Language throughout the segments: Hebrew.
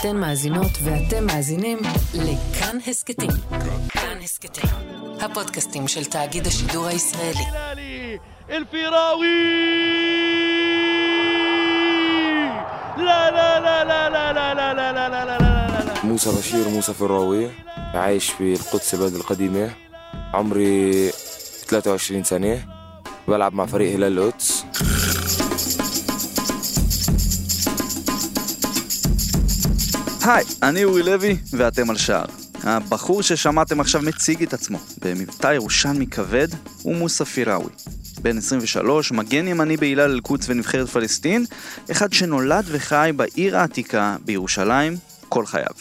אתן מאזינות ואתם מאזינים לכאן הסכתים. כאן הסכתים, הפודקאסטים של תאגיד השידור הישראלי. אלפיראווי! לא, לא, לא, לא, לא, לא, לא, לא, לא, לא, לא, לא, לא. מוסא موسى بشير موسى فراوي عايش في القدس אל-קדימה, עמרי 23 שנה, ולעב مع הלל هلال היי, אני אורי לוי, ואתם על שער. הבחור ששמעתם עכשיו מציג את עצמו במבטא ירושלמי כבד הוא מוסא פיראווי. בן 23, מגן ימני בהילל אל-קודס ונבחרת פלסטין, אחד שנולד וחי בעיר העתיקה בירושלים כל חייו.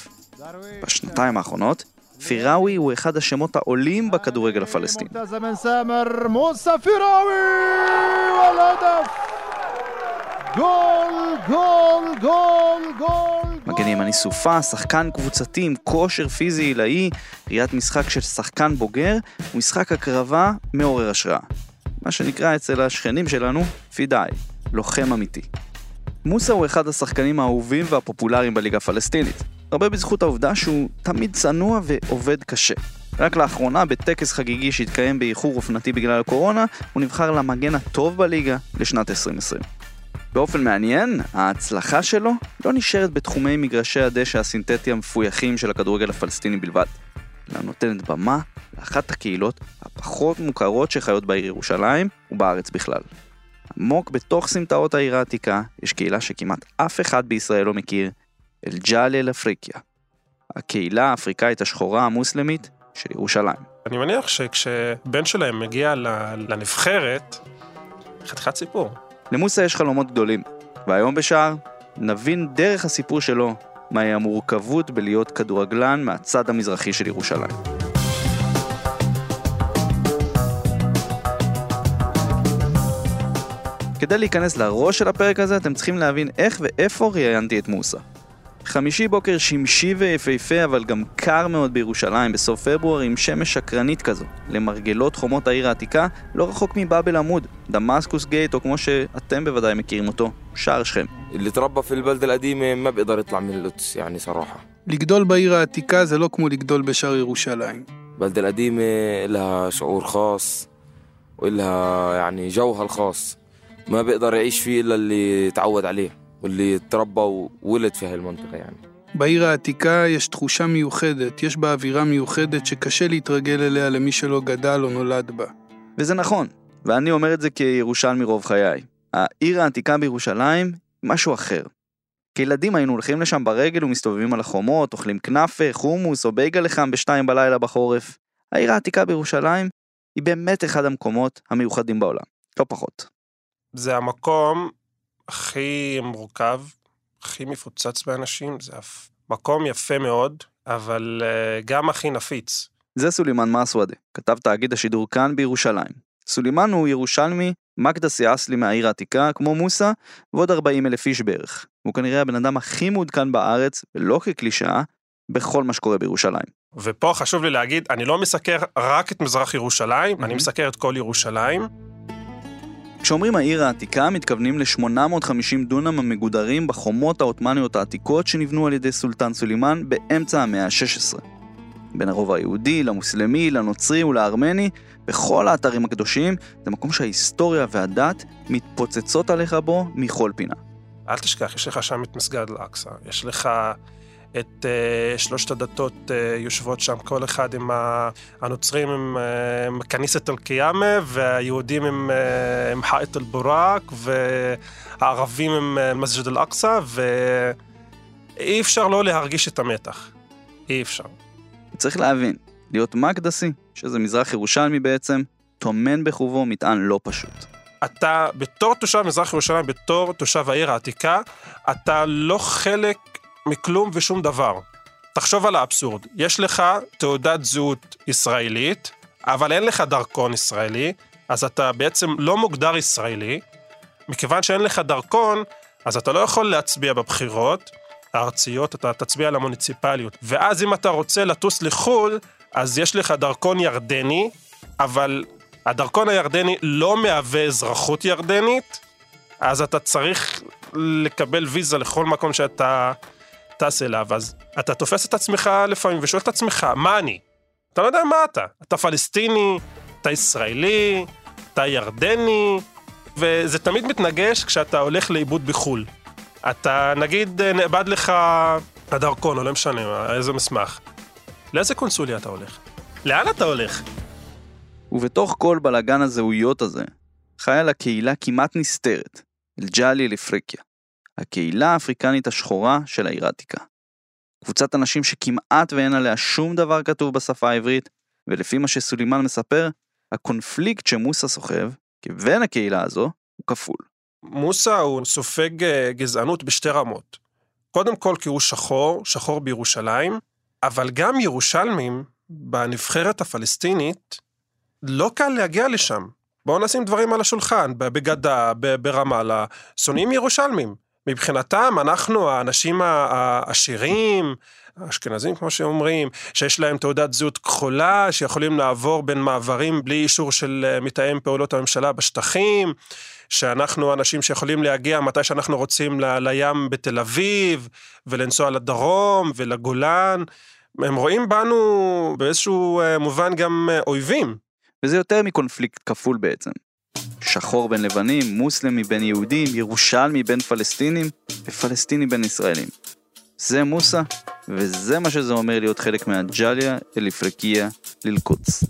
בשנתיים האחרונות, פיראווי הוא אחד השמות העולים בכדורגל הפלסטיני. גול, גול, גול, גול, גול. מגן ימני סופה, שחקן קבוצתי עם כושר פיזי עילאי, ראיית משחק של שחקן בוגר ומשחק הקרבה מעורר השראה. מה שנקרא אצל השכנים שלנו, פידאי, לוחם אמיתי. מוסא הוא אחד השחקנים האהובים והפופולריים בליגה הפלסטינית, הרבה בזכות העובדה שהוא תמיד צנוע ועובד קשה. רק לאחרונה, בטקס חגיגי שהתקיים באיחור אופנתי בגלל הקורונה, הוא נבחר למגן הטוב בליגה לשנת 2020. באופן מעניין, ההצלחה שלו לא נשארת בתחומי מגרשי הדשא הסינתטי המפויחים של הכדורגל הפלסטיני בלבד, אלא נותנת במה לאחת הקהילות הפחות מוכרות שחיות בעיר ירושלים ובארץ בכלל. עמוק בתוך סמטאות העיר העתיקה יש קהילה שכמעט אף אחד בישראל לא מכיר, אל-ג'אל אל-אפריקיה. הקהילה האפריקאית השחורה המוסלמית של ירושלים. אני מניח שכשבן שלהם מגיע לנבחרת, חתיכת סיפור. למוסא יש חלומות גדולים, והיום בשער נבין דרך הסיפור שלו מהי המורכבות בלהיות כדורגלן מהצד המזרחי של ירושלים. כדי להיכנס לראש של הפרק הזה, אתם צריכים להבין איך ואיפה ראיינתי את מוסא. חמישי בוקר שמשי ויפהפה, אבל גם קר מאוד בירושלים, בסוף פברואר עם שמש שקרנית כזו, למרגלות חומות העיר העתיקה, לא רחוק מבאבל עמוד, דמאסקוס גייט, או כמו שאתם בוודאי מכירים אותו, שער שכם. اللي تربى في البلدة القديمة ما بيقدر يطلع من القدس يعني صراحة לגדול בעיר העתיקה זה לא כמו לגדול בשער ירושלים. البلدة القديمة لها شعور خاص وإلها يعني جوها الخاص ما بيقدر يعيش فيه إلا اللي تعود عليه واللي تربى وولد في هاي المنطقة يعني בעיר העתיקה יש תחושה מיוחדת, יש בה אווירה מיוחדת שקשה להתרגל אליה למי שלא גדל או נולד בה. וזה נכון, ואני אומר את זה כירושלמי רוב חיי. העיר העתיקה בירושלים, משהו אחר. כילדים היינו הולכים לשם ברגל ומסתובבים על החומות, אוכלים כנאפה, חומוס או בייגה לחם בשתיים בלילה בחורף. העיר העתיקה בירושלים היא באמת אחד המקומות המיוחדים בעולם, לא פחות. זה המקום הכי מורכב, הכי מפוצץ באנשים, זה מקום יפה מאוד, אבל אה, גם הכי נפיץ. זה סולימאן מסוודה, כתב תאגיד השידור כאן בירושלים. סולימאן הוא ירושלמי مقدسي أصلي מהעיר העתיקה, כמו מוסא, ועוד 40 אלף איש בערך. הוא כנראה הבן אדם הכי מעודכן בארץ, ולא כקלישאה, בכל מה שקורה בירושלים. ופה חשוב לי להגיד, אני לא מסקר רק את מזרח ירושלים, אני מסקר את כל ירושלים. כשאומרים העיר העתיקה, מתכוונים ל-850 דונם המגודרים בחומות העות'מאניות העתיקות שנבנו על ידי סולטן סולימאן באמצע המאה ה-16. בין הרובע היהודי, למוסלמי, לנוצרי ולארמני, בכל האתרים הקדושים, זה מקום שההיסטוריה והדת מתפוצצות עליך בו מכל פינה. אל תשכח, יש לך שם את מסגד אל-אקצא, יש לך את uh, שלושת הדתות uh, יושבות שם, כל אחד עם ה... הנוצרים עם uh, כניסת אל-קיאמה, והיהודים עם, עם חאית אל-בוראק, והערבים עם מסג'ד אל-אקצא, ואי אפשר לא להרגיש את המתח. אי אפשר. צריך להבין, להיות מקדסי, שזה מזרח ירושלמי בעצם, טומן בחובו מטען לא פשוט. אתה, בתור תושב מזרח ירושלים, בתור תושב העיר העתיקה, אתה לא חלק מכלום ושום דבר. תחשוב על האבסורד, יש לך תעודת זהות ישראלית, אבל אין לך דרכון ישראלי, אז אתה בעצם לא מוגדר ישראלי. מכיוון שאין לך דרכון, אז אתה לא יכול להצביע בבחירות הארציות, אתה תצביע על המוניציפליות. ואז אם אתה רוצה לטוס לחו"ל, אז יש לך דרכון ירדני, אבל הדרכון הירדני לא מהווה אזרחות ירדנית, אז אתה צריך לקבל ויזה לכל מקום שאתה טס אליו, אז אתה תופס את עצמך לפעמים ושואל את עצמך, מה אני? אתה לא יודע מה אתה. אתה פלסטיני, אתה ישראלי, אתה ירדני, וזה תמיד מתנגש כשאתה הולך לאיבוד בחו"ל. אתה, נגיד, נאבד לך הדרכון, או לא משנה, איזה מסמך. לאיזה קונסוליה אתה הולך? לאן אתה הולך? ובתוך כל בלאגן הזהויות הזה, חיה לה קהילה כמעט נסתרת, אל-ג'אלי אל-אפריקיה, הקהילה האפריקנית השחורה של העיר העתיקה. קבוצת אנשים שכמעט ואין עליה שום דבר כתוב בשפה העברית, ולפי מה שסולימן מספר, הקונפליקט שמוסא סוחב, כבן הקהילה הזו, הוא כפול. מוסא הוא סופג אה, גזענות בשתי רמות. קודם כל כי הוא שחור, שחור בירושלים, אבל גם ירושלמים בנבחרת הפלסטינית, לא קל להגיע לשם. בואו נשים דברים על השולחן, בגדה, ברמאללה, שונאים ירושלמים. מבחינתם, אנחנו האנשים העשירים, האשכנזים כמו שאומרים, שיש להם תעודת זהות כחולה, שיכולים לעבור בין מעברים בלי אישור של אה, מתאם פעולות הממשלה בשטחים, שאנחנו אנשים שיכולים להגיע מתי שאנחנו רוצים ל, לים בתל אביב, ולנסוע לדרום ולגולן. הם רואים בנו באיזשהו אה, מובן גם אה, אויבים. וזה יותר מקונפליקט כפול בעצם. שחור בין לבנים, מוסלמי בין יהודים, ירושלמי בין פלסטינים ופלסטיני בין ישראלים. זה מוסא, וזה מה שזה אומר להיות חלק מהג'ליה אליפרקיה ללקוץ.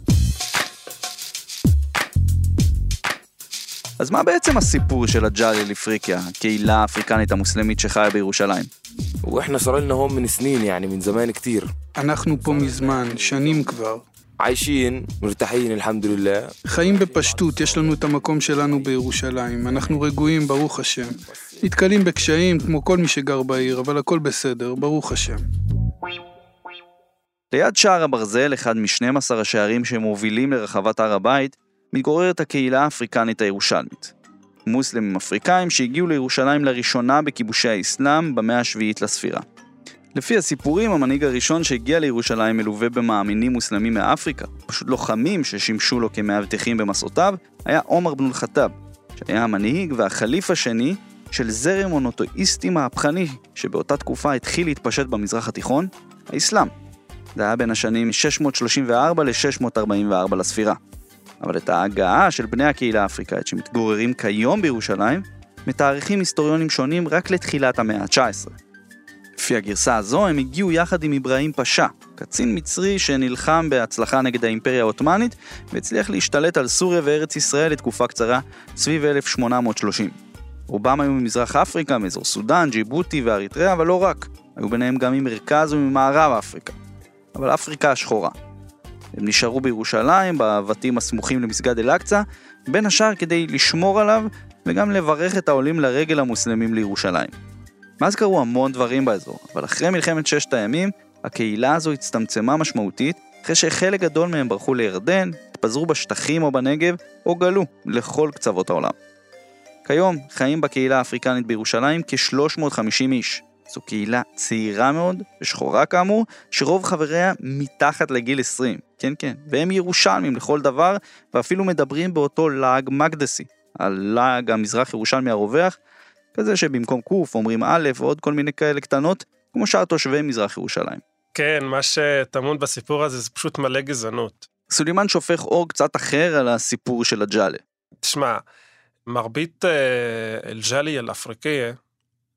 אז מה בעצם הסיפור של הג'אלי לפריקיה, הקהילה האפריקנית המוסלמית שחיה בירושלים? אנחנו פה מזמן, שנים כבר. עיישין, מרתחין, אלחמד ללה. חיים בפשטות, יש לנו את המקום שלנו בירושלים. אנחנו רגועים, ברוך השם. נתקלים בקשיים, כמו כל מי שגר בעיר, אבל הכל בסדר, ברוך השם. ליד שער הברזל, אחד מ-12 השערים שמובילים לרחבת הר הבית, מתגוררת הקהילה האפריקנית הירושלמית. מוסלמים אפריקאים שהגיעו לירושלים לראשונה בכיבושי האסלאם במאה השביעית לספירה. לפי הסיפורים, המנהיג הראשון שהגיע לירושלים מלווה במאמינים מוסלמים מאפריקה, פשוט לוחמים ששימשו לו כמאבטחים במסעותיו, היה עומר בן אל-חטאב, שהיה המנהיג והחליף השני של זרם מונותואיסטי מהפכני, שבאותה תקופה התחיל להתפשט במזרח התיכון, האסלאם. זה היה בין השנים 634 ל-644 לספירה. אבל את ההגעה של בני הקהילה האפריקאית שמתגוררים כיום בירושלים, מתאריכים היסטוריונים שונים רק לתחילת המאה ה-19. לפי הגרסה הזו, הם הגיעו יחד עם אברהים פאשה, קצין מצרי שנלחם בהצלחה נגד האימפריה העות'מאנית, והצליח להשתלט על סוריה וארץ ישראל לתקופה קצרה, סביב 1830. רובם היו ממזרח אפריקה, מאזור סודאן, ג'יבוטי ואריתריאה, אבל לא רק. היו ביניהם גם ממרכז וממערב אפריקה. אבל אפריקה השחורה. הם נשארו בירושלים, בבתים הסמוכים למסגד אל-אקצא, בין השאר כדי לשמור עליו וגם לברך את העולים לרגל המוסלמים לירושלים. מאז קרו המון דברים באזור, אבל אחרי מלחמת ששת הימים, הקהילה הזו הצטמצמה משמעותית, אחרי שחלק גדול מהם ברחו לירדן, התפזרו בשטחים או בנגב, או גלו לכל קצוות העולם. כיום חיים בקהילה האפריקנית בירושלים כ-350 איש. זו קהילה צעירה מאוד, ושחורה כאמור, שרוב חבריה מתחת לגיל 20. כן, כן. והם ירושלמים לכל דבר, ואפילו מדברים באותו לעג מקדסי, הלעג המזרח ירושלמי הרווח, כזה שבמקום קוף אומרים א' ועוד כל מיני כאלה קטנות, כמו שאר תושבי מזרח ירושלים. כן, מה שטמון בסיפור הזה זה פשוט מלא גזענות. סולימן שופך אור קצת אחר על הסיפור של הג'אלה. תשמע, מרבית אה, אל-ג'אלי אל-אפריקיה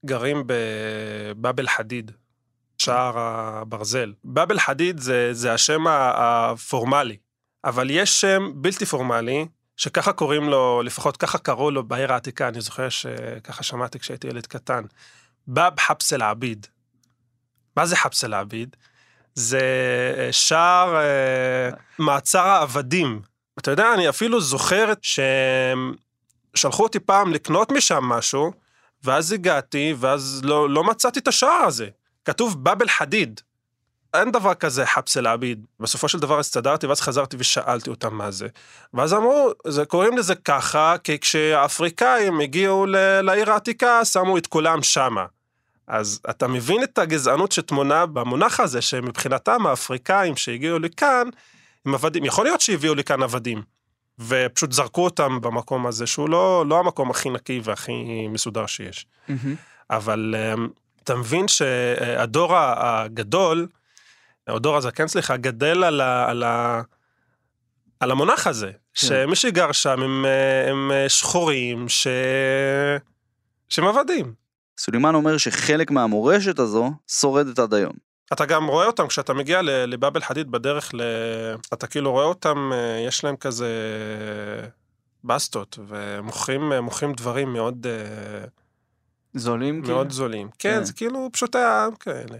גרים בבאב אל-חדיד, שער הברזל. באב אל-חדיד זה, זה השם הפורמלי, אבל יש שם בלתי פורמלי, שככה קוראים לו, לפחות ככה קראו לו בעיר העתיקה, אני זוכר שככה שמעתי כשהייתי ילד קטן. באב חבס אל-עביד. מה זה חבס אל-עביד? זה אה, שער אה, מעצר העבדים. אתה יודע, אני אפילו זוכר ששלחו אותי פעם לקנות משם משהו, ואז הגעתי, ואז לא, לא מצאתי את השער הזה. כתוב באב אל-חדיד. אין דבר כזה חבס אל-עביד. בסופו של דבר הסתדרתי, ואז חזרתי ושאלתי אותם מה זה. ואז אמרו, זה, קוראים לזה ככה, כי כשהאפריקאים הגיעו ל- לעיר העתיקה, שמו את כולם שמה. אז אתה מבין את הגזענות שטמונה במונח הזה, שמבחינתם האפריקאים שהגיעו לכאן, הם עבדים. יכול להיות שהביאו לכאן עבדים, ופשוט זרקו אותם במקום הזה, שהוא לא, לא המקום הכי נקי והכי מסודר שיש. אבל אמ, אתה מבין שהדור הגדול, דור הזקן, סליחה, גדל על, ה, על, ה, על המונח הזה, שמי שגר שם הם, הם שחורים, ש... שהם עבדים. סולימן אומר שחלק מהמורשת הזו שורדת עד היום. אתה גם רואה אותם כשאתה מגיע ל- לבאב אל-חדיד בדרך, ל... אתה כאילו רואה אותם, אה, יש להם כזה בסטות, ומוכרים מוכרים דברים מאוד, אה, זולים מאוד זולים. כן, כן. זה כאילו פשוטי העם כאלה.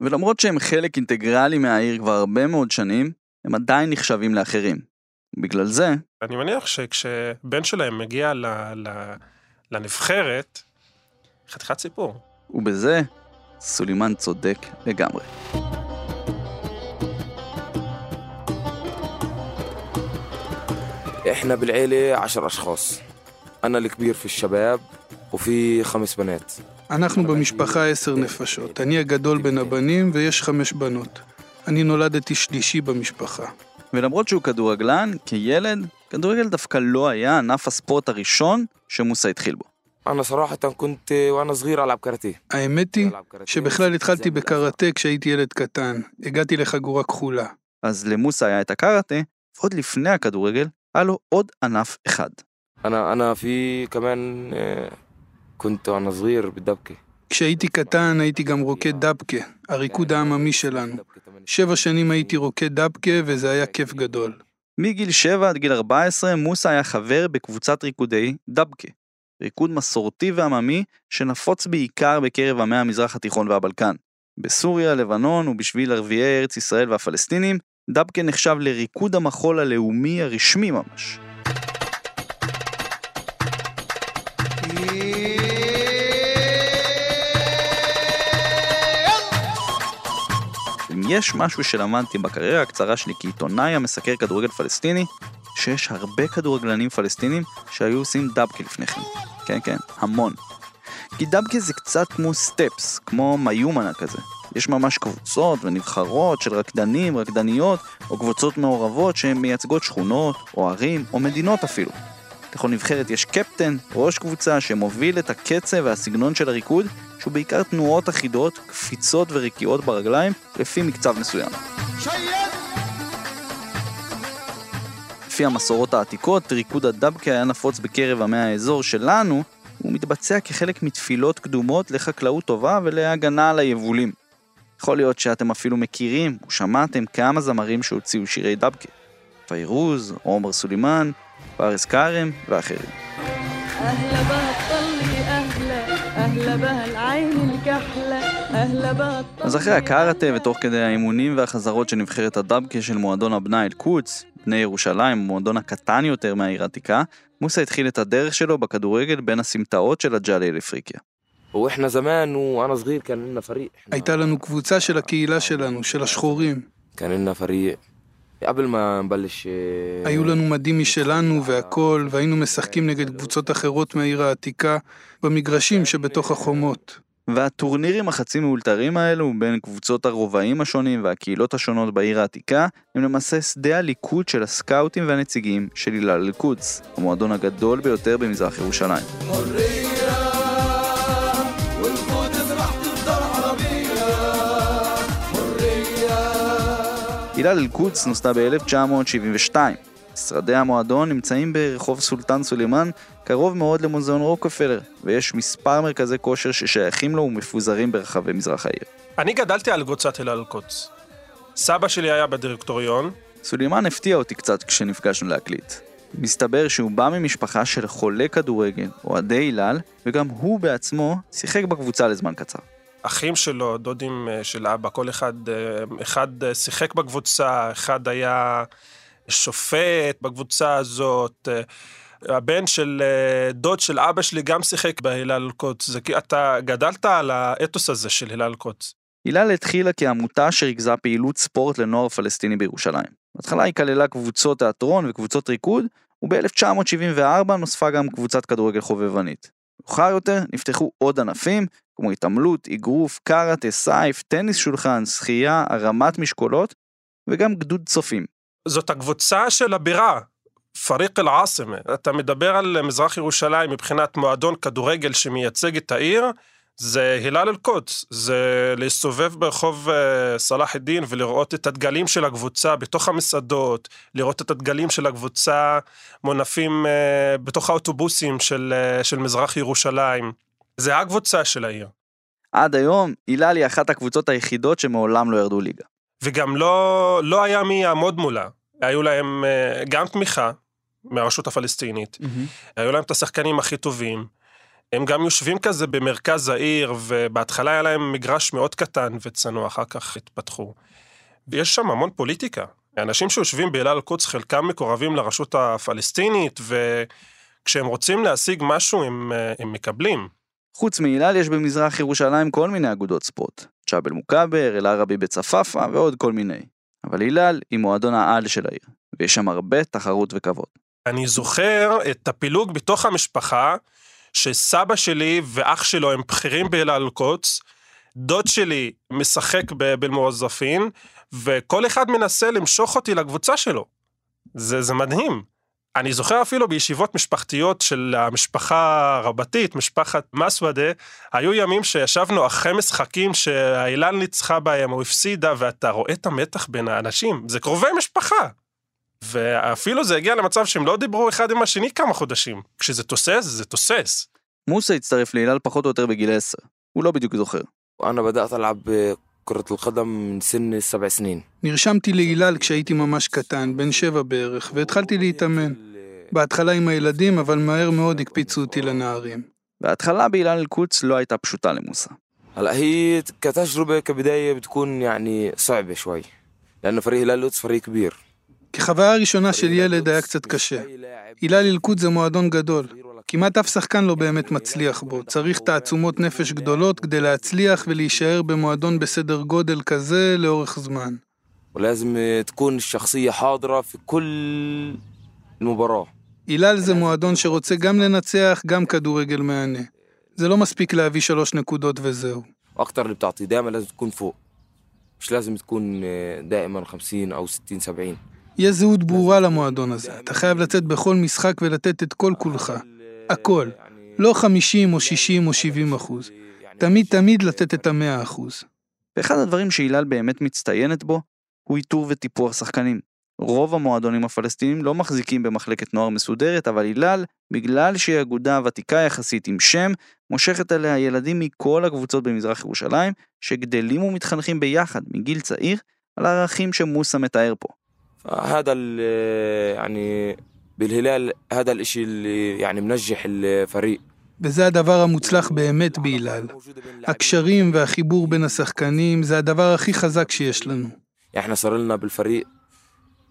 ולמרות שהם חלק אינטגרלי מהעיר כבר הרבה מאוד שנים, הם עדיין נחשבים לאחרים. בגלל זה, אני מניח שכשבן שלהם מגיע ל... ל... לנבחרת, חתיכת סיפור. ובזה, סולימן צודק לגמרי. احنا بالعيلة عشر اشخاص انا الكبير في الشباب وفي خمس بنات אנחנו במשפחה עשר נפשות. אני הגדול בין הבנים ויש חמש בנות. אני נולדתי שלישי במשפחה. ולמרות שהוא כדורגלן, כילד, כדורגל דווקא לא היה ענף הספורט הראשון שמוסא התחיל בו. האמת היא שבכלל התחלתי בקראטה כשהייתי ילד קטן. הגעתי לחגורה כחולה. אז למוסא היה את הקראטה, ועוד לפני הכדורגל, היה לו עוד ענף אחד. كنت وانا صغير بالدبكة כשהייתי קטן הייתי גם רוקד דבקה, הריקוד העממי שלנו. שבע שנים הייתי רוקד דבקה וזה היה כיף גדול. מגיל 7 עד גיל 14, מוסא היה חבר בקבוצת ריקודי דבקה. ריקוד מסורתי ועממי שנפוץ בעיקר בקרב עמי המזרח התיכון והבלקן. בסוריה, לבנון ובשביל ערביי ארץ ישראל והפלסטינים, דבקה נחשב לריקוד המחול הלאומי הרשמי ממש. אם יש משהו שלמדתי בקריירה הקצרה שלי כעיתונאי המסקר כדורגל פלסטיני, שיש הרבה כדורגלנים פלסטינים שהיו עושים דבקה לפני כן. כן, כן, המון. כי דבקה זה קצת כמו סטפס, כמו מיומנה כזה. יש ממש קבוצות ונבחרות של רקדנים, רקדניות, או קבוצות מעורבות שהן מייצגות שכונות, או ערים, או מדינות אפילו. לכל נבחרת יש קפטן, ראש קבוצה, שמוביל את הקצב והסגנון של הריקוד, שהוא בעיקר תנועות אחידות, קפיצות ורקיעות ברגליים, לפי מקצב מסוים. לפי המסורות העתיקות, ריקוד הדבקה היה נפוץ בקרב עמי האזור שלנו, הוא מתבצע כחלק מתפילות קדומות לחקלאות טובה ולהגנה על היבולים. יכול להיות שאתם אפילו מכירים ושמעתם כמה זמרים שהוציאו שירי דבקה. פיירוז, עומר סולימאן, פארס כרם ואחרים. אז אחרי הקארטה ותוך כדי האימונים והחזרות של נבחרת הדבקה של מועדון אבנאא אל-קודס, בני ירושלים, מועדון הקטן יותר מהעיר העתיקה, מוסא התחיל את הדרך שלו בכדורגל בין הסמטאות של הג'אלי לפריקיה. הייתה לנו קבוצה של הקהילה שלנו, של השחורים. אבל מה בלש... היו לנו מדים משלנו והכול, והיינו משחקים נגד קבוצות אחרות מהעיר העתיקה, במגרשים שבתוך החומות. והטורנירים החצי מאולתרים האלו, בין קבוצות הרובעים השונים והקהילות השונות בעיר העתיקה, הם למעשה שדה הליכוד של הסקאוטים והנציגים של הילה אל-קודס, המועדון הגדול ביותר במזרח ירושלים. מוריה הילל אל-קודס נוסדה ב-1972. משרדי המועדון נמצאים ברחוב סולטן סולימאן, קרוב מאוד למוזיאון רוקפלר, ויש מספר מרכזי כושר ששייכים לו ומפוזרים ברחבי מזרח העיר. אני גדלתי על קבוצת אל אל-קודס. סבא שלי היה בדירקטוריון, סולימאן הפתיע אותי קצת כשנפגשנו להקליט. מסתבר שהוא בא ממשפחה של חולי כדורגל, אוהדי הילל, וגם הוא בעצמו שיחק בקבוצה לזמן קצר. אחים שלו, דודים אה, של אבא, כל אחד, אה, אחד אה, שיחק בקבוצה, אחד היה שופט בקבוצה הזאת. הבן של דוד של אבא שלי גם שיחק בהילל אל-קודס. זה כי אתה גדלת על האתוס הזה של הילל אל-קודס. הילל התחילה כעמותה שריכזה פעילות ספורט לנוער פלסטיני בירושלים. בהתחלה היא כללה קבוצות תיאטרון וקבוצות ריקוד, וב-1974 נוספה גם קבוצת כדורגל חובבנית. מאוחר יותר נפתחו עוד ענפים, כמו התעמלות, אגרוף, קראטה, סייף, טניס שולחן, שחייה, הרמת משקולות, וגם גדוד צופים. זאת הקבוצה של הבירה, פריק אל-עאסמה. אתה מדבר על מזרח ירושלים מבחינת מועדון כדורגל שמייצג את העיר, זה הילל אל-קודס, זה להסתובב ברחוב אה, סלאח א-דין ולראות את הדגלים של הקבוצה בתוך המסעדות, לראות את הדגלים של הקבוצה מונפים אה, בתוך האוטובוסים של, אה, של מזרח ירושלים. זה הקבוצה של העיר. עד היום, הילל היא אחת הקבוצות היחידות שמעולם לא ירדו ליגה. וגם לא, לא היה מי יעמוד מולה. היו להם אה, גם תמיכה מהרשות הפלסטינית, היו להם את השחקנים הכי טובים. הם גם יושבים כזה במרכז העיר, ובהתחלה היה להם מגרש מאוד קטן וצנוע, אחר כך התפתחו. ויש שם המון פוליטיקה. אנשים שיושבים בהילל אל-קודס, חלקם מקורבים לרשות הפלסטינית, וכשהם רוצים להשיג משהו, הם, אה, הם מקבלים. חוץ מהילל יש במזרח ירושלים כל מיני אגודות ספורט. צ'אבל מוכבר, אל-ערבי בצפאפא ועוד כל מיני. אבל הילל היא מועדון העל של העיר, ויש שם הרבה תחרות וכבוד. אני זוכר את הפילוג בתוך המשפחה, שסבא שלי ואח שלו הם בכירים בהילל אל-קודס, דוד שלי משחק באל-מועזפין, וכל אחד מנסה למשוך אותי לקבוצה שלו. זה, זה מדהים. אני זוכר אפילו בישיבות משפחתיות של המשפחה רבתית, משפחת מסוודה, היו ימים שישבנו אחרי משחקים שהאילן ניצחה בהם או הפסידה, ואתה רואה את המתח בין האנשים, זה קרובי משפחה. ואפילו זה הגיע למצב שהם לא דיברו אחד עם השני כמה חודשים. כשזה תוסס, זה תוסס. מוסא הצטרף להילל פחות או יותר בגיל 10. הוא לא בדיוק זוכר. وأنا بدأت ألعب كرة القدم من سن سبع سنين נרשמתי להילל כשהייתי ממש קטן, בן שבע בערך, והתחלתי להתאמן. בהתחלה עם הילדים, אבל מהר מאוד הקפיצו אותי לנערים. וההתחלה בהילל אל-קודס לא הייתה פשוטה למוסא. هلا هي كتجربة كبداية بتكون يعني صعبة شوي لأنه فريق هلال القدس فريق كبير כחוויה ראשונה של ילד היה קצת קשה. הילל אל-קודס זה מועדון גדול. כמעט אף שחקן לא באמת מצליח בו. צריך תעצומות נפש גדולות כדי להצליח ולהישאר במועדון בסדר גודל כזה לאורך זמן. ولازم تكون الشخصية حاضرة في كل المباراة הילל זה מועדון שרוצה גם לנצח, גם כדורגל מהנה. זה לא מספיק להביא שלוש נקודות וזהו. وأكتر اللي بتعطيه دائما لازم تكون فوق مش لازم تكون دائما 50 أو 60 70 יש זהות ברורה למועדון הזה. אתה חייב לצאת בכל משחק ולתת את כל כולך. הכל. לא 50 או 60 או 70 אחוז. תמיד תמיד לתת את המאה אחוז. ואחד הדברים שהילל באמת מצטיינת בו, הוא איתור וטיפוח שחקנים. רוב המועדונים הפלסטינים לא מחזיקים במחלקת נוער מסודרת, אבל הילל, בגלל שהיא אגודה ותיקה יחסית עם שם, מושכת אליה ילדים מכל הקבוצות במזרח ירושלים, שגדלים ומתחנכים ביחד מגיל צעיר, על הערכים שמוסא מתאר פה. فهذا ال- يعني بالهلال هذا الاشي اللي يعني منجح الفريق וזה הדבר המוצלח באמת בהילל. הקשרים והחיבור בין השחקנים זה הדבר הכי חזק שיש לנו. احنا صار لنا بالفريق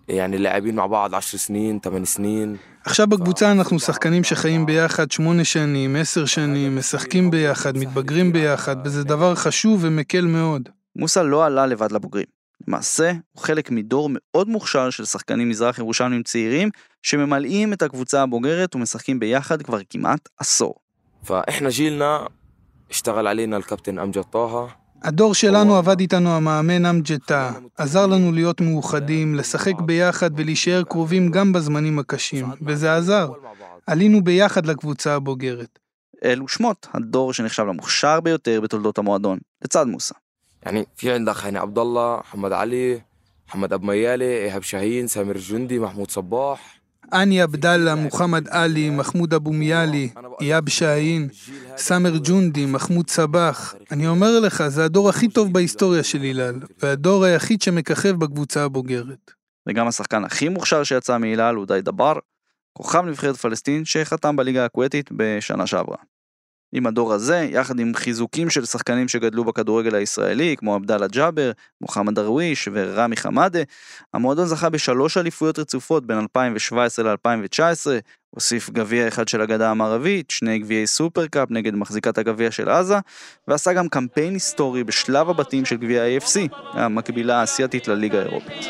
يعني لاعبين مع بعض 10 سنين 8 سنين עכשיו בקבוצה אנחנו שחקנים שחיים ביחד שמונה שנים, עשר שנים, משחקים ביחד, מתבגרים ביחד, וזה דבר חשוב ומקל מאוד. מוסא לא עלה לבד לבוגרים. למעשה, הוא חלק מדור מאוד מוכשר של שחקנים מזרח ירושלמים צעירים, שממלאים את הקבוצה הבוגרת ומשחקים ביחד כבר כמעט עשור. فاحنا جيلنا اشتغل علينا الكابتن امجد طه הדור שלנו עבד איתנו המאמן אמג'ד טאה, עזר לנו להיות מאוחדים, לשחק ביחד ולהישאר קרובים גם בזמנים הקשים, וזה עזר. עלינו ביחד לקבוצה הבוגרת. אלו שמות הדור שנחשב למוכשר ביותר בתולדות המועדון, לצד מוסא. يعني في عندك هاني عبد الله محمد علي محمد ابو ميالي ايهاب شاهين سامر الجندي محمود صباح אני עבדאללה, מוחמד עלי, מחמוד אבו מיאלי, איאב שאהין, סאמר ג'ונדי, מחמוד סבח. אני אומר לך, זה הדור הכי טוב בהיסטוריה של הילל, והדור היחיד שמככב בקבוצה הבוגרת. וגם השחקן הכי מוכשר שיצא מהילל הוא די דבר, כוכב נבחרת פלסטין שחתם בליגה הכווייתית בשנה שעברה. עם הדור הזה, יחד עם חיזוקים של שחקנים שגדלו בכדורגל הישראלי, כמו עבדאללה ג'אבר, מוחמד דרוויש ורמי חמאדה, המועדון זכה בשלוש אליפויות רצופות בין 2017 ל-2019, הוסיף גביע אחד של הגדה המערבית, שני גביעי סופרקאפ נגד מחזיקת הגביע של עזה, ועשה גם קמפיין היסטורי בשלב הבתים של גביע ה-AFC, המקבילה האסייתית לליגה האירופית.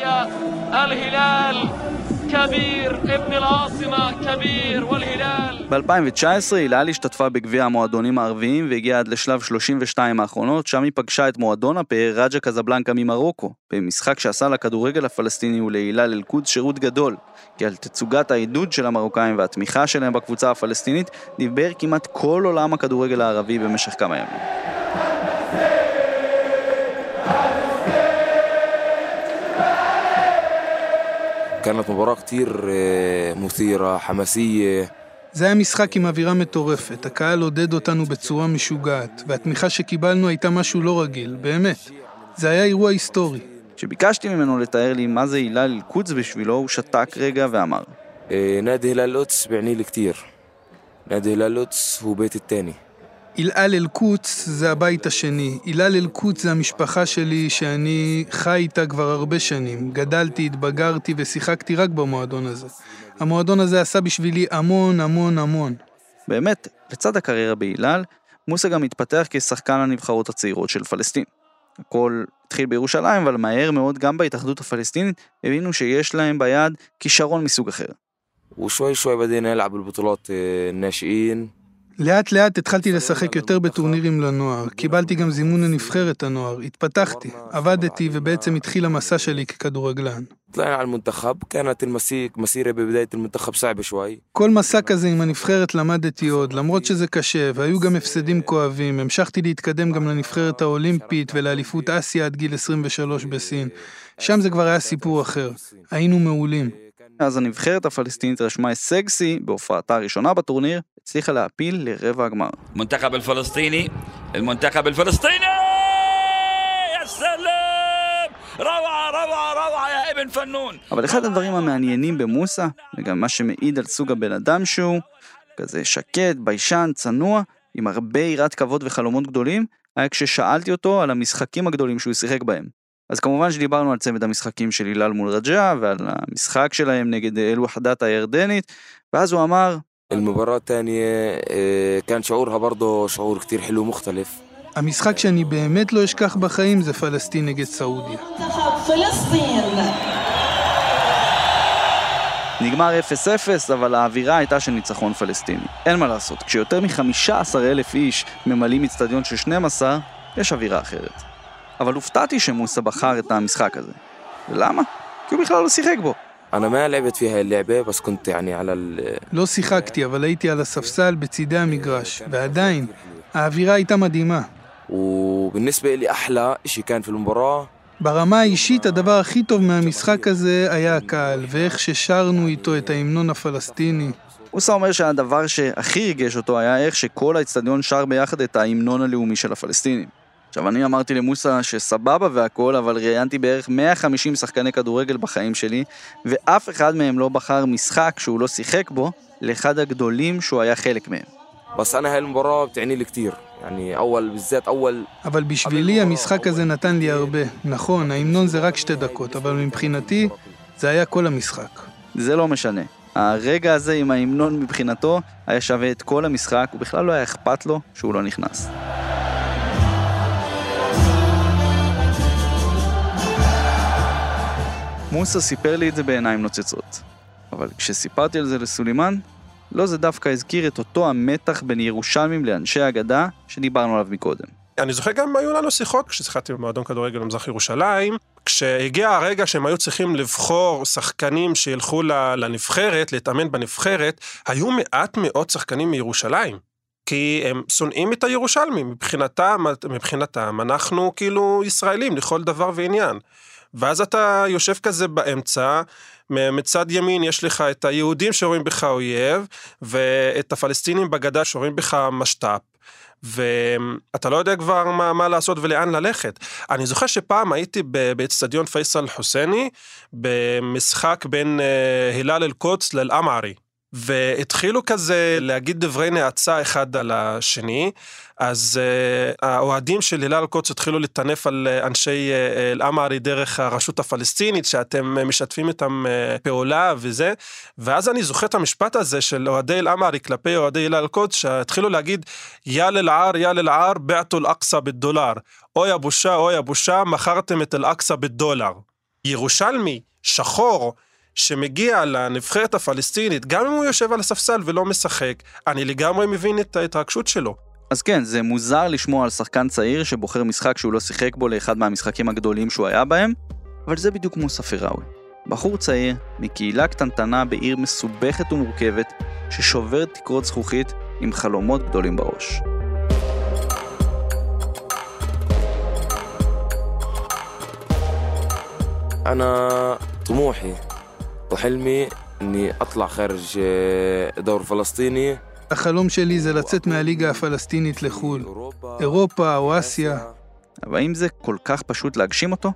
الهلال كبير ابن العاصمة كبير والهلال ב-2019 הילל השתתפה בגביע המועדונים הערביים והגיעה עד לשלב 32 האחרונות, שם היא פגשה את מועדון הפאר רג'ה קזבלנקה ממרוקו, במשחק שעשה לכדורגל הפלסטיני ולהילל אל-קודס שירות גדול, כי על תצוגת העידוד של המרוקאים והתמיכה שלהם בקבוצה הפלסטינית דיבר כמעט כל עולם הכדורגל הערבי במשך כמה ימים. كانت مباراة كتير آه، مثيرة حماسية זה היה משחק עם אווירה מטורפת, הקהל עודד אותנו בצורה משוגעת, והתמיכה שקיבלנו הייתה משהו לא רגיל, באמת. זה היה אירוע היסטורי. כשביקשתי ממנו לתאר לי מה זה הילל אל-קודס בשבילו, הוא שתק רגע ואמר آه، نادي هلال القدس بيعني لي كتير نادي هلال القدس هو بيتي التاني אילאל אל-קודס זה הבית השני. אילאל אל-קודס זה המשפחה שלי שאני חי איתה כבר הרבה שנים. גדלתי, התבגרתי ושיחקתי רק במועדון הזה. המועדון הזה עשה בשבילי המון המון המון. באמת, לצד הקריירה בהילל, מוסא גם התפתח כשחקן הנבחרות הצעירות של פלסטין. הכל התחיל בירושלים, אבל מהר מאוד גם בהתאחדות הפלסטינית הבינו שיש להם ביד כישרון מסוג אחר. وشوي شوي بدينا نلعب بالبطولات آه، الناشئين לאט לאט התחלתי לשחק יותר בטורנירים לנוער, קיבלתי גם זימון לנבחרת הנוער, התפתחתי, עבדתי ובעצם התחיל המסע שלי ככדורגלן. כל מסע כזה עם הנבחרת למדתי עוד, למרות שזה קשה, והיו גם הפסדים כואבים, המשכתי להתקדם גם לנבחרת האולימפית ולאליפות אסיה עד גיל 23 בסין. שם זה כבר היה סיפור אחר, היינו מעולים. אז הנבחרת הפלסטינית רשמה הישג שיא בהופעתה הראשונה בטורניר, הצליחה להעפיל לרבע הגמר. المنتخب الفلسطيني المنتخب الفلسطيني يا سلام روعة روعة روعة يا ابن فنون אבל אחד הדברים המעניינים במוסא, וגם מה שמעיד על סוג הבן אדם שהוא, כזה שקט, ביישן, צנוע, עם הרבה יראת כבוד וחלומות גדולים, היה כששאלתי אותו על המשחקים הגדולים שהוא שיחק בהם. אז כמובן שדיברנו על צמד המשחקים של הילל מול רג'ה, ועל המשחק שלהם נגד אל-וחדת הירדנית, ואז הוא אמר, المباراة الثانية آه، كان شعورها برضه شعور كتير حلو مختلف המשחק שאני באמת לא אשכח בחיים זה פלסטין נגד סעודיה. منتخب فلسطين נגמר 0-0, אבל האווירה הייתה של ניצחון פלסטיני. אין מה לעשות, כשיותר מ-15 אלף איש ממלאים אצטדיון של 12, יש אווירה אחרת. אבל הופתעתי שמוסא בחר את המשחק הזה. ולמה? כי הוא בכלל לא שיחק בו. أنا ما لعبت في هاي اللعبة بس كنت يعني على ال לא שיחקתי, אבל הייתי על הספסל בצידי המגרש, ועדיין, האווירה הייתה מדהימה. وبالنسبة لي أحلى إشي كان في المباراة ברמה האישית, הדבר הכי טוב מהמשחק הזה היה הקהל, ואיך ששרנו איתו את ההמנון הפלסטיני. מוסא אומר שהדבר שהכי ריגש אותו היה איך שכל האצטדיון שר ביחד את ההמנון הלאומי של הפלסטינים. עכשיו, אני אמרתי למוסא שסבבה והכל, אבל ראיינתי בערך 150 שחקני כדורגל בחיים שלי, ואף אחד מהם לא בחר משחק שהוא לא שיחק בו, לאחד הגדולים שהוא היה חלק מהם. بس أنا هاي المباراة بتعني لي كتير يعني أول بالذات أول אבל בשבילי המשחק הזה נתן לי הרבה. נכון, ההמנון זה רק שתי דקות, אבל מבחינתי, זה היה כל המשחק. זה לא משנה. הרגע הזה עם ההמנון מבחינתו היה שווה את כל המשחק, ובכלל לא היה אכפת לו שהוא לא נכנס. מוסא סיפר לי את זה בעיניים נוצצות. אבל כשסיפרתי על זה לסולימאן, לא זה דווקא הזכיר את אותו המתח בין ירושלמים לאנשי האגדה שדיברנו עליו מקודם. אני זוכר גם היו לנו שיחות כששיחקתי במועדון כדורגל במזרח ירושלים, כשהגיע הרגע שהם היו צריכים לבחור שחקנים שילכו לנבחרת, להתאמן בנבחרת, היו מעט מאוד שחקנים מירושלים. כי הם שונאים את הירושלמים, מבחינתם, מבחינתם, אנחנו כאילו ישראלים לכל דבר ועניין. ואז אתה יושב כזה באמצע, מצד ימין יש לך את היהודים שרואים בך אויב, ואת הפלסטינים בגדה שרואים בך משת"פ. ואתה לא יודע כבר מה, מה לעשות ולאן ללכת. אני זוכר שפעם הייתי באצטדיון פייסל חוסייני, במשחק בין אה, הילל אל-קודס לאל-עמערי. והתחילו כזה להגיד דברי נאצה אחד על השני, אז uh, האוהדים של הילל אל-קודס התחילו לטנף על uh, אנשי uh, אל-עמרי דרך הרשות הפלסטינית, שאתם משתפים איתם uh, פעולה וזה, ואז אני זוכר את המשפט הזה של אוהדי אל-עמרי כלפי אוהדי הילל אל-קודס, שהתחילו להגיד, יא אל-ער, יא אל-ער, בעתו אל-אקצא בדולר. אוי הבושה, אוי הבושה, מכרתם את אל-אקצא בדולר. ירושלמי, שחור, שמגיע לנבחרת הפלסטינית, גם אם הוא יושב על הספסל ולא משחק, אני לגמרי מבין את ההתרגשות שלו. אז כן, זה מוזר לשמוע על שחקן צעיר שבוחר משחק שהוא לא שיחק בו לאחד מהמשחקים הגדולים שהוא היה בהם, אבל זה בדיוק מוסא פיראוי. בחור צעיר, מקהילה קטנטנה בעיר מסובכת ומורכבת, ששוברת תקרות זכוכית עם חלומות גדולים בראש. أنا طموحي وحلمي إني أطلع خارج دور فلسطيني החלום שלי זה לצאת מהליגה הפלסטינית לחו"ל. אירופה או אסיה. אבל האם זה כל כך פשוט להגשים אותו?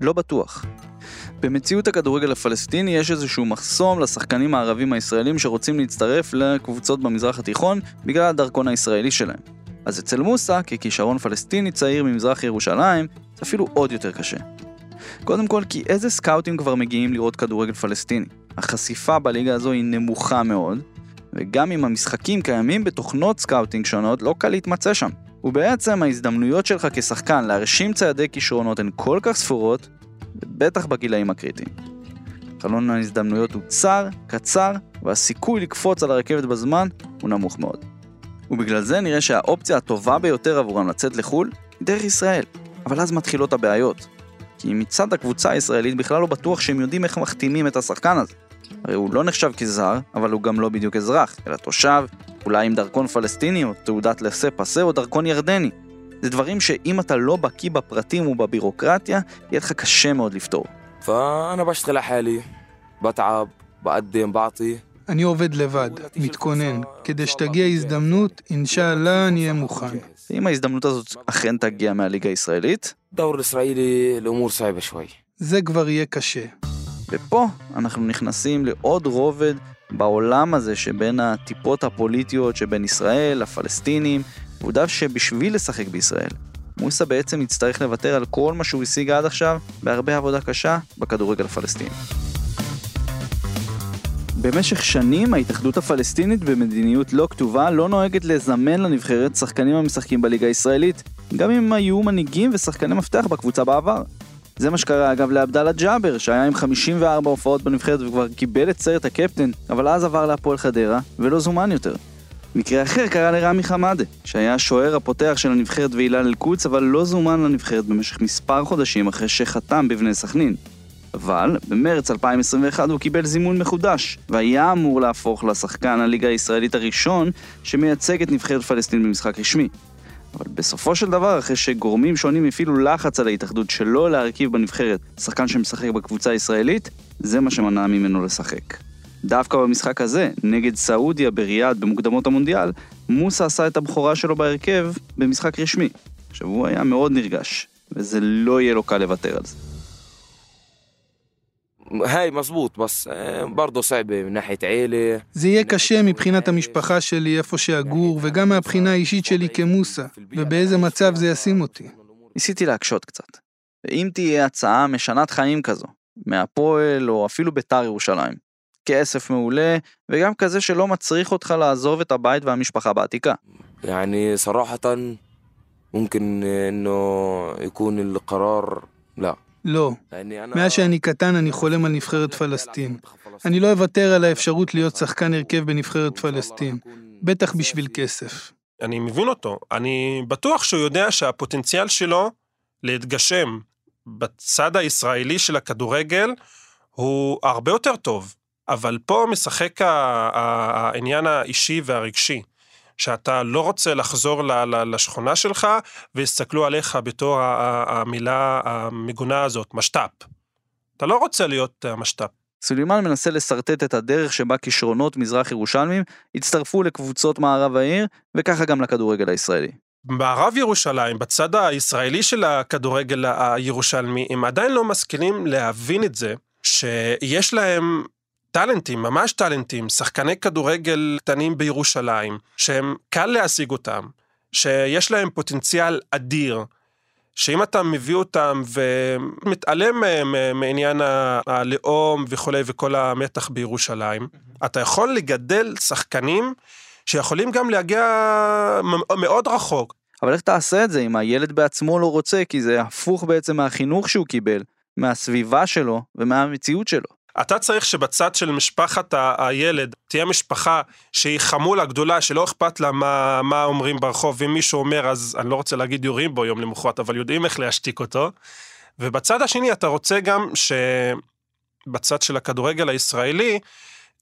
לא בטוח. במציאות הכדורגל הפלסטיני יש איזשהו מחסום לשחקנים הערבים הישראלים שרוצים להצטרף לקבוצות במזרח התיכון בגלל הדרכון הישראלי שלהם. אז אצל מוסא, ככישרון פלסטיני צעיר ממזרח ירושלים, זה אפילו עוד יותר קשה. קודם כל, כי איזה סקאוטים כבר מגיעים לראות כדורגל פלסטיני? החשיפה בליגה הזו היא נמוכה מאוד, וגם אם המשחקים קיימים בתוכנות scouting שונות, לא קל להתמצא שם. ובעצם ההזדמנויות שלך כשחקן להרשים צעדי כישרונות הן כל כך ספורות, ובטח בגילאים הקריטיים. חלון ההזדמנויות הוא צר, קצר, והסיכוי לקפוץ על הרכבת בזמן הוא נמוך מאוד. ובגלל זה נראה שהאופציה הטובה ביותר עבורם לצאת לחו"ל דרך ישראל. אבל אז מתחילות הבעיות. כי מצד הקבוצה הישראלית בכלל לא בטוח שהם יודעים איך מחתימים את השחקן הזה. הרי הוא לא נחשב כזר, אבל הוא גם לא בדיוק אזרח, אלא תושב, אולי עם דרכון פלסטיני או תעודת לסה פסה או דרכון ירדני. זה דברים שאם אתה לא בקיא בפרטים ובבירוקרטיה, יהיה לך קשה מאוד לפתור. فأنا بشتغل حالي بتعب بقدم بعطي אני עובד לבד, מתכונן. כדי שתגיע הזדמנות, אינשאללה אני אהיה מוכן. אם ההזדמנות הזאת אכן תגיע מהליגה הישראלית. דאור ישראלי לאומור סייבה שווי. זה כבר יהיה קשה. ופה אנחנו נכנסים לעוד רובד בעולם הזה שבין הטיפות הפוליטיות שבין ישראל, לפלסטינים, עובדה שבשביל לשחק בישראל, מוסא בעצם יצטרך לוותר על כל מה שהוא השיג עד עכשיו, בהרבה עבודה קשה בכדורגל הפלסטיני. במשך שנים ההתאחדות הפלסטינית במדיניות לא כתובה לא נוהגת לזמן לנבחרת שחקנים המשחקים בליגה הישראלית, גם אם היו מנהיגים ושחקני מפתח בקבוצה בעבר. זה מה שקרה אגב לעבדאללה ג'אבר, שהיה עם 54 הופעות בנבחרת וכבר קיבל את סרט הקפטן, אבל אז עבר להפועל חדרה, ולא זומן יותר. מקרה אחר קרה לרמי חמאדה, שהיה השוער הפותח של הנבחרת והילל אל-קודס, אבל לא זומן לנבחרת במשך מספר חודשים אחרי שחתם בבני סכנין. אבל במרץ 2021 הוא קיבל זימון מחודש, והיה אמור להפוך לשחקן הליגה הישראלית הראשון שמייצג את נבחרת פלסטין במשחק רשמי. אבל בסופו של דבר, אחרי שגורמים שונים הפעילו לחץ על ההתאחדות שלא להרכיב בנבחרת שחקן שמשחק בקבוצה הישראלית, זה מה שמנע ממנו לשחק. דווקא במשחק הזה, נגד סעודיה בריאד במוקדמות המונדיאל, מוסא עשה את הבכורה שלו בהרכב במשחק רשמי. עכשיו, הוא היה מאוד נרגש, וזה לא יהיה לו קל לוותר על זה. هاي مزبوط بس آه، برضه صعبة من ناحية عيلة זה יהיה קשה מבחינת המשפחה שלי, איפה שאגור, וגם מהבחינה האישית שלי כמוסא, ובאיזה מצב זה ישים אותי. ניסיתי להקשות קצת. ואם תהיה הצעה משנת חיים כזו, מהפועל או אפילו ביתר ירושלים, כסף מעולה, וגם כזה שלא מצריך אותך לעזוב את הבית והמשפחה בעתיקה. يعني صراحة ممكن إنه يكون القرار لا לא. מאז שאני קטן אני חולם על נבחרת פלסטין. אני לא אוותר על האפשרות להיות שחקן הרכב בנבחרת פלסטין, בטח בשביל כסף. אני מבין אותו. אני בטוח שהוא יודע שהפוטנציאל שלו להתגשם בצד הישראלי של הכדורגל הוא הרבה יותר טוב. אבל פה משחק העניין האישי והרגשי. שאתה לא רוצה לחזור לשכונה שלך ויסתכלו עליך בתור המילה המגונה הזאת, משת"פ. אתה לא רוצה להיות אה, משת"פ. סולימן מנסה לשרטט את הדרך שבה כישרונות מזרח ירושלמים הצטרפו לקבוצות מערב העיר, וככה גם לכדורגל הישראלי. מערב ירושלים, בצד הישראלי של הכדורגל הירושלמי, הם עדיין לא משכילים להבין את זה, שיש להם טאלנטים, ממש טאלנטים, שחקני כדורגל קטנים בירושלים, שהם קל להשיג אותם, שיש להם פוטנציאל אדיר, שאם אתה מביא אותם ומתעלם מ- מעניין ה- הלאום וכולי וכל המתח בירושלים, אתה יכול לגדל שחקנים שיכולים גם להגיע מאוד רחוק. אבל איך תעשה את זה אם הילד בעצמו לא רוצה, כי זה הפוך בעצם מהחינוך שהוא קיבל, מהסביבה שלו ומהמציאות שלו. אתה צריך שבצד של משפחת ה- הילד תהיה משפחה שהיא חמולה גדולה, שלא אכפת לה מה, מה אומרים ברחוב, ואם מישהו אומר, אז אני לא רוצה להגיד יורים בו יום למחרת, אבל יודעים איך להשתיק אותו. ובצד השני אתה רוצה גם שבצד של הכדורגל הישראלי,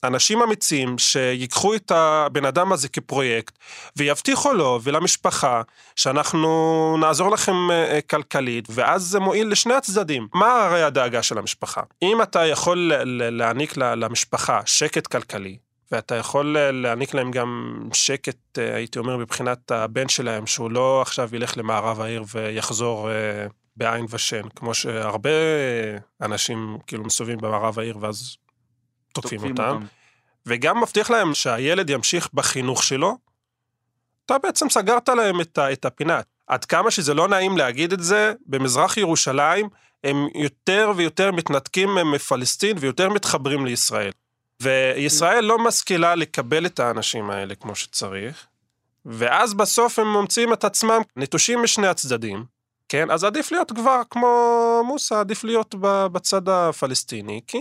אנשים אמיצים שיקחו את הבן אדם הזה כפרויקט ויבטיחו לו ולמשפחה שאנחנו נעזור לכם אה, כלכלית ואז זה מועיל לשני הצדדים. מה הרי הדאגה של המשפחה? אם אתה יכול להעניק למשפחה שקט כלכלי ואתה יכול ל- להעניק להם גם שקט, אה, הייתי אומר, מבחינת הבן שלהם, שהוא לא עכשיו ילך למערב העיר ויחזור אה, בעין ושן, כמו שהרבה אנשים כאילו מסתובבים במערב העיר ואז תוקפים אותם. וגם מבטיח להם שהילד ימשיך בחינוך שלו, אתה בעצם סגרת להם את, את הפינה. עד כמה שזה לא נעים להגיד את זה, במזרח ירושלים הם יותר ויותר מתנתקים מפלסטין ויותר מתחברים לישראל. וישראל לא משכילה לקבל את האנשים האלה כמו שצריך, ואז בסוף הם מוצאים את עצמם נטושים משני הצדדים, כן? אז עדיף להיות כבר כמו מוסא, עדיף להיות בצד הפלסטיני, כי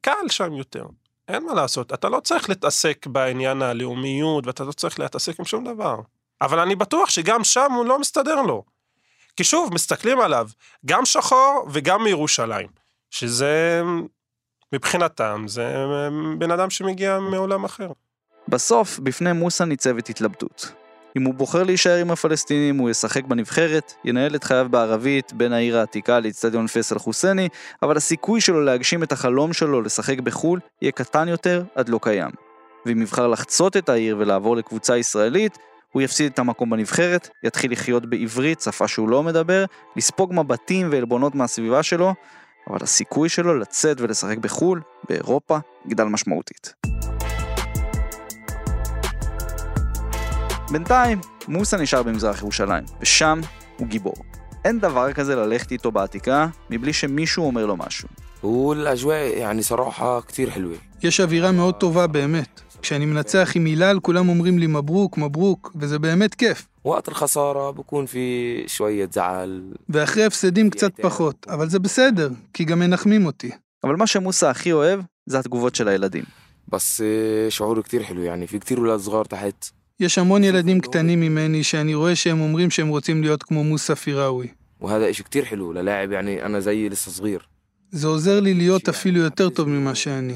קל שם יותר. אין מה לעשות, אתה לא צריך להתעסק בעניין הלאומיות, ואתה לא צריך להתעסק עם שום דבר. אבל אני בטוח שגם שם הוא לא מסתדר לו. כי שוב, מסתכלים עליו, גם שחור וגם מירושלים, שזה מבחינתם, זה בן אדם שמגיע מעולם אחר. בסוף, בפני מוסא ניצבת התלבטות. אם הוא בוחר להישאר עם הפלסטינים, הוא ישחק בנבחרת, ינהל את חייו בערבית בין העיר העתיקה לאצטדיון פייסל חוסייני, אבל הסיכוי שלו להגשים את החלום שלו לשחק בחו"ל יהיה קטן יותר עד לא קיים. ואם יבחר לחצות את העיר ולעבור לקבוצה ישראלית, הוא יפסיד את המקום בנבחרת, יתחיל לחיות בעברית, שפה שהוא לא מדבר, לספוג מבטים ועלבונות מהסביבה שלו, אבל הסיכוי שלו לצאת ולשחק בחו"ל, באירופה, יגדל משמעותית. בינתיים, מוסא נשאר במזרח ירושלים, ושם הוא גיבור. אין דבר כזה ללכת איתו בעתיקה מבלי שמישהו אומר לו משהו. والأجواء يعني صراحة كتير حلوة יש אווירה מאוד טובה באמת. כשאני מנצח עם הילל, כולם אומרים לי מברוק, מברוק, וזה באמת כיף. وقت الخسارة بكون في شوية زعل ואחרי הפסדים קצת פחות, אבל זה בסדר, כי גם מנחמים אותי. אבל מה שמוסא הכי אוהב, זה התגובות של הילדים. بس آه، شعور كتير حلو يعني في كتير ولاد صغار تحت יש המון ילדים קטנים ממני שאני רואה שהם אומרים שהם רוצים להיות כמו מוסא פיראווי. זה עוזר לי להיות אפילו יותר טוב ממה שאני.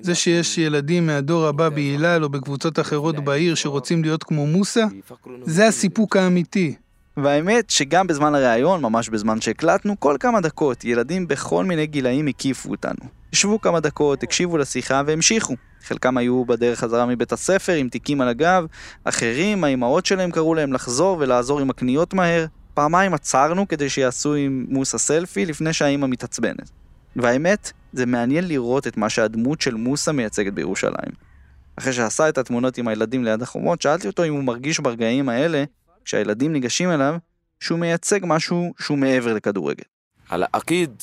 זה שיש ילדים מהדור הבא בהילל או בקבוצות אחרות בעיר שרוצים להיות כמו מוסא, זה הסיפוק האמיתי. והאמת שגם בזמן הראיון, ממש בזמן שהקלטנו, כל כמה דקות ילדים בכל מיני גילאים הקיפו אותנו. ישבו כמה דקות, הקשיבו לשיחה והמשיכו. חלקם היו בדרך חזרה מבית הספר עם תיקים על הגב, אחרים, האימהות שלהם קראו להם לחזור ולעזור עם הקניות מהר. פעמיים עצרנו כדי שיעשו עם מוסה סלפי לפני שהאימא מתעצבנת. והאמת, זה מעניין לראות את מה שהדמות של מוסה מייצגת בירושלים. אחרי שעשה את התמונות עם הילדים ליד החומות, שאלתי אותו אם הוא מרגיש ברגעים האלה, כשהילדים ניגשים אליו, שהוא מייצג משהו שהוא מעבר לכדורגל. על העקיד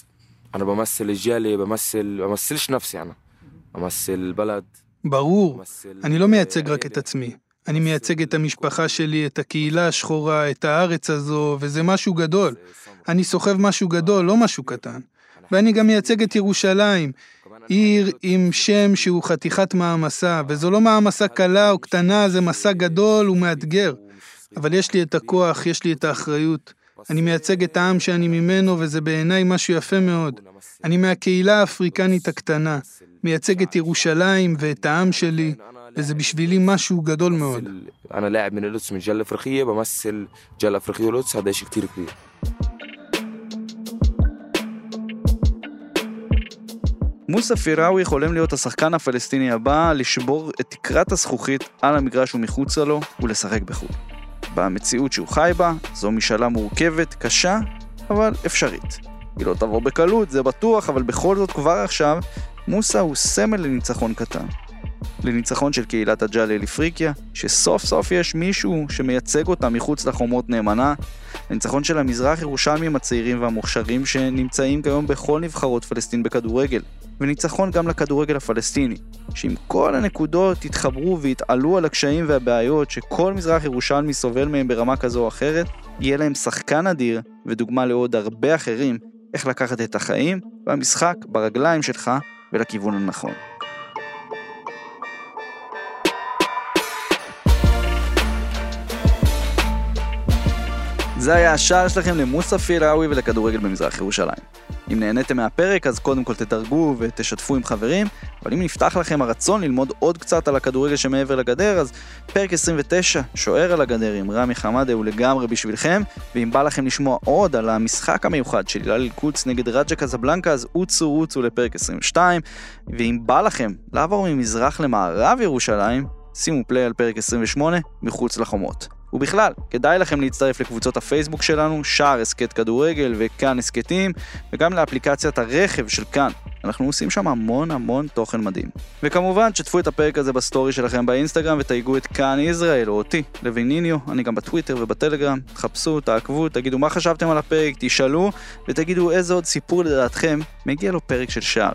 أنا بمثل الجالية بمثل بمثلش نفسي أنا بمثل بلد ברור, بمثل אני לא מייצג רק את עצמי. אני מייצג את המשפחה שלי, את הקהילה השחורה, את הארץ הזו, וזה משהו גדול. אני סוחב משהו גדול, לא משהו קטן. ואני גם מייצג את ירושלים, עיר עם שם שהוא חתיכת מעמסה, וזו לא מעמסה קלה או קטנה, זה מסע גדול ומאתגר. אבל יש לי את הכוח, יש לי את האחריות. אני מייצג את העם שאני ממנו, וזה בעיניי משהו יפה מאוד. אני מהקהילה האפריקנית הקטנה, מייצג את ירושלים ואת העם שלי, וזה בשבילי משהו גדול מאוד. מוסא פיראווי חולם להיות השחקן הפלסטיני הבא, לשבור את תקרת הזכוכית על המגרש ומחוצה לו ולשחק בחו"ל. במציאות שהוא חי בה, זו משאלה מורכבת, קשה, אבל אפשרית. היא לא תבוא בקלות, זה בטוח, אבל בכל זאת כבר עכשיו, מוסא הוא סמל לניצחון קטן. לניצחון של קהילת הג'אלי אל-אפריקיה, שסוף סוף יש מישהו שמייצג אותה מחוץ לחומות נאמנה, לניצחון של המזרח ירושלמים הצעירים והמוכשרים שנמצאים כיום בכל נבחרות פלסטין בכדורגל, וניצחון גם לכדורגל הפלסטיני, שאם כל הנקודות יתחברו ויתעלו על הקשיים והבעיות שכל מזרח ירושלמי סובל מהם ברמה כזו או אחרת, יהיה להם שחקן אדיר ודוגמה לעוד הרבה אחרים איך לקחת את החיים והמשחק ברגליים שלך ולכיוון הנכון. זה היה השער שלכם למוסא פילאווי ולכדורגל במזרח ירושלים. אם נהניתם מהפרק, אז קודם כל תדרגו ותשתפו עם חברים, אבל אם נפתח לכם הרצון ללמוד עוד קצת על הכדורגל שמעבר לגדר, אז פרק 29, שוער על הגדר עם רמי חמאדה הוא לגמרי בשבילכם, ואם בא לכם לשמוע עוד על המשחק המיוחד של הילל אלקודס נגד רג'ה קזבלנקה, אז עוצו עוצו לפרק 22, ואם בא לכם לעבור ממזרח למערב ירושלים, שימו פליי על פרק 28, מחוץ לחומות. ובכלל, כדאי לכם להצטרף לקבוצות הפייסבוק שלנו, שער הסכת כדורגל וכאן הסכתים, וגם לאפליקציית הרכב של כאן. אנחנו עושים שם המון המון תוכן מדהים. וכמובן, תשתפו את הפרק הזה בסטורי שלכם באינסטגרם ותייגו את כאן ישראל או אותי, לויניניו, אני גם בטוויטר ובטלגרם. חפשו, תעקבו, תגידו מה חשבתם על הפרק, תשאלו, ותגידו איזה עוד סיפור לדעתכם מגיע לו פרק של שער.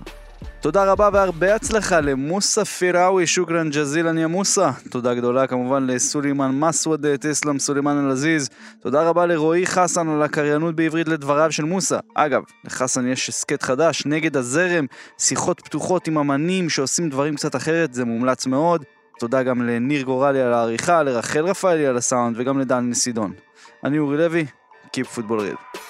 תודה רבה והרבה הצלחה למוסא פיראווי, شكرا جزيلا يا מוסא. תודה גדולה כמובן לסולימאן מסוודה, تسلم סולימאן العزيز. תודה רבה לרועי חסן על הקריינות בעברית לדבריו של מוסא. אגב, לחסן יש הסכת חדש, נגד הזרם, שיחות פתוחות עם אמנים שעושים דברים קצת אחרת, זה מומלץ מאוד. תודה גם לניר גורלי על העריכה, לרחל רפאלי על הסאונד וגם לדן סידון. אני אורי לוי, Keep Football Real.